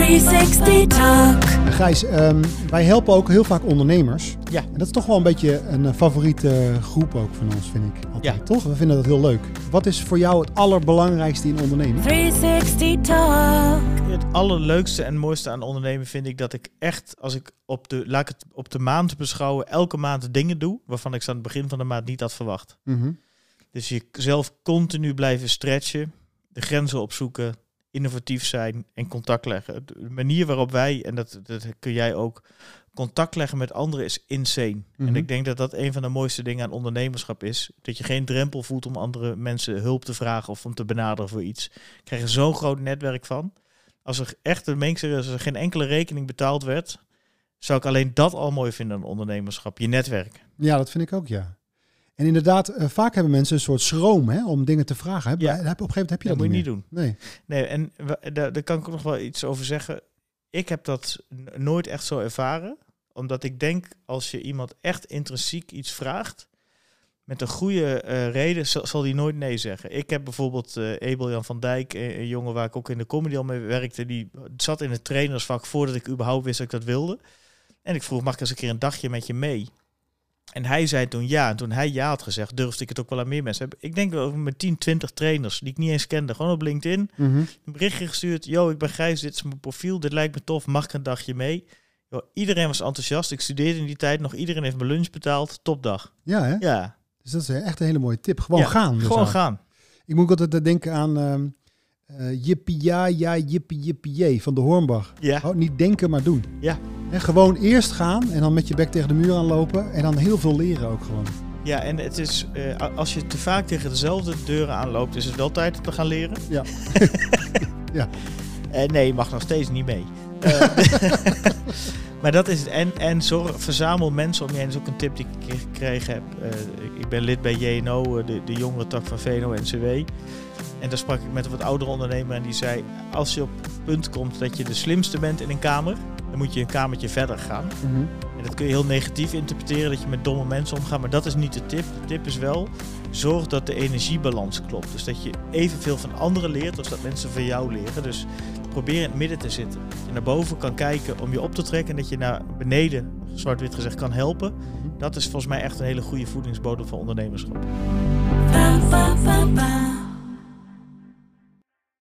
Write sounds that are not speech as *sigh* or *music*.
360 Talk. Gijs, ehm, wij helpen ook heel vaak ondernemers. Ja. En dat is toch wel een beetje een eh, favoriete groep ook van ons, vind ik. Altijd, Ja. Toch? We vinden dat heel leuk. Wat is voor jou het allerbelangrijkste in ondernemen? 360 Talk. Het allerleukste en mooiste aan ondernemen vind ik dat ik echt, als ik op de, laat ik het op de maand beschouwen, elke maand dingen doe waarvan ik ze aan het begin van de maand niet had verwacht. Mhm. Dus jezelf continu blijven stretchen, de grenzen opzoeken, innovatief zijn en contact leggen. De manier waarop wij, en dat, dat kun jij ook, contact leggen met anderen is insane. Mhm. En ik denk dat dat een van de mooiste dingen aan ondernemerschap is. Dat je geen drempel voelt om andere mensen hulp te vragen of om te benaderen voor iets. Ik krijg er zo'n groot netwerk van. Als er echt, een meen ik serieus, als er geen enkele rekening betaald werd, zou ik alleen dat al mooi vinden aan ondernemerschap. Je netwerk. Ja, dat vind ik ook, ja. En inderdaad, eh, vaak hebben mensen een soort schroom hè, om dingen te vragen. Heb, Ja. heb, op een gegeven moment heb je Dat dat, moet je niet niet meer. doen. Nee. Nee, en daar, daar kan ik ook nog wel iets over zeggen. Ik heb dat nooit echt zo ervaren. Omdat ik denk, als je iemand echt intrinsiek iets vraagt, met een goede eh, reden, zal, zal die nooit nee zeggen. Ik heb bijvoorbeeld eh Abel Jan van Dijk, eh, een jongen waar ik ook in de comedy al mee werkte, die zat in het trainersvak voordat ik überhaupt wist dat ik dat wilde. En ik vroeg, mag ik eens een keer een dagje met je mee? En hij zei toen ja. En toen hij ja had gezegd, durfde ik het ook wel aan meer mensen. Heb- Ik denk wel met 10, 20 trainers die ik niet eens kende. Gewoon op LinkedIn Mhm. een berichtje gestuurd. Yo, ik ben Gijs, dit is mijn profiel, dit lijkt me tof, mag ik een dagje mee? Yo, iedereen was enthousiast. Ik studeerde in die tijd nog. Iedereen heeft mijn lunch betaald. Topdag. Ja, hè? Ja, Dus dat is echt een hele mooie tip. Gewoon Ja, gaan. dus gewoon gaan. Ik moet altijd eh, denken aan eh, jippie ja, ja, jippie jippie jee van de Hornbach. Ja, Oh, niet denken, maar doen. Ja. En gewoon eerst gaan en dan met je bek tegen de muur aanlopen. En dan heel veel leren ook gewoon. ja en het is, eh, als je te vaak tegen dezelfde deuren aanloopt, is het wel tijd om te gaan leren. Ja. *laughs* Ja. Eh, nee, je mag nog steeds niet mee. Eh, *laughs* maar dat is het. En, en zorg, verzamel mensen om je heen. Dat is ook een tip die ik gekregen heb. Ik- ben lid bij JNO, de, de jongere tak van VNO-NCW. En daar sprak ik met een wat oudere ondernemer en die zei... als je op het punt komt dat je de slimste bent in een kamer... moet je een kamertje verder gaan. En dat kun je heel negatief interpreteren, dat je met domme mensen omgaat. Maar dat is niet de tip. De tip is wel, zorg dat de energiebalans klopt. Dus dat je evenveel van anderen leert als dat mensen van jou leren. Dus probeer in het midden te zitten. Dat je naar boven kan kijken om je op te trekken. En dat je naar beneden, zwart-wit gezegd, kan helpen. Dat is volgens mij echt een hele goede voedingsbodem van ondernemerschap. Ba, ba, ba, ba.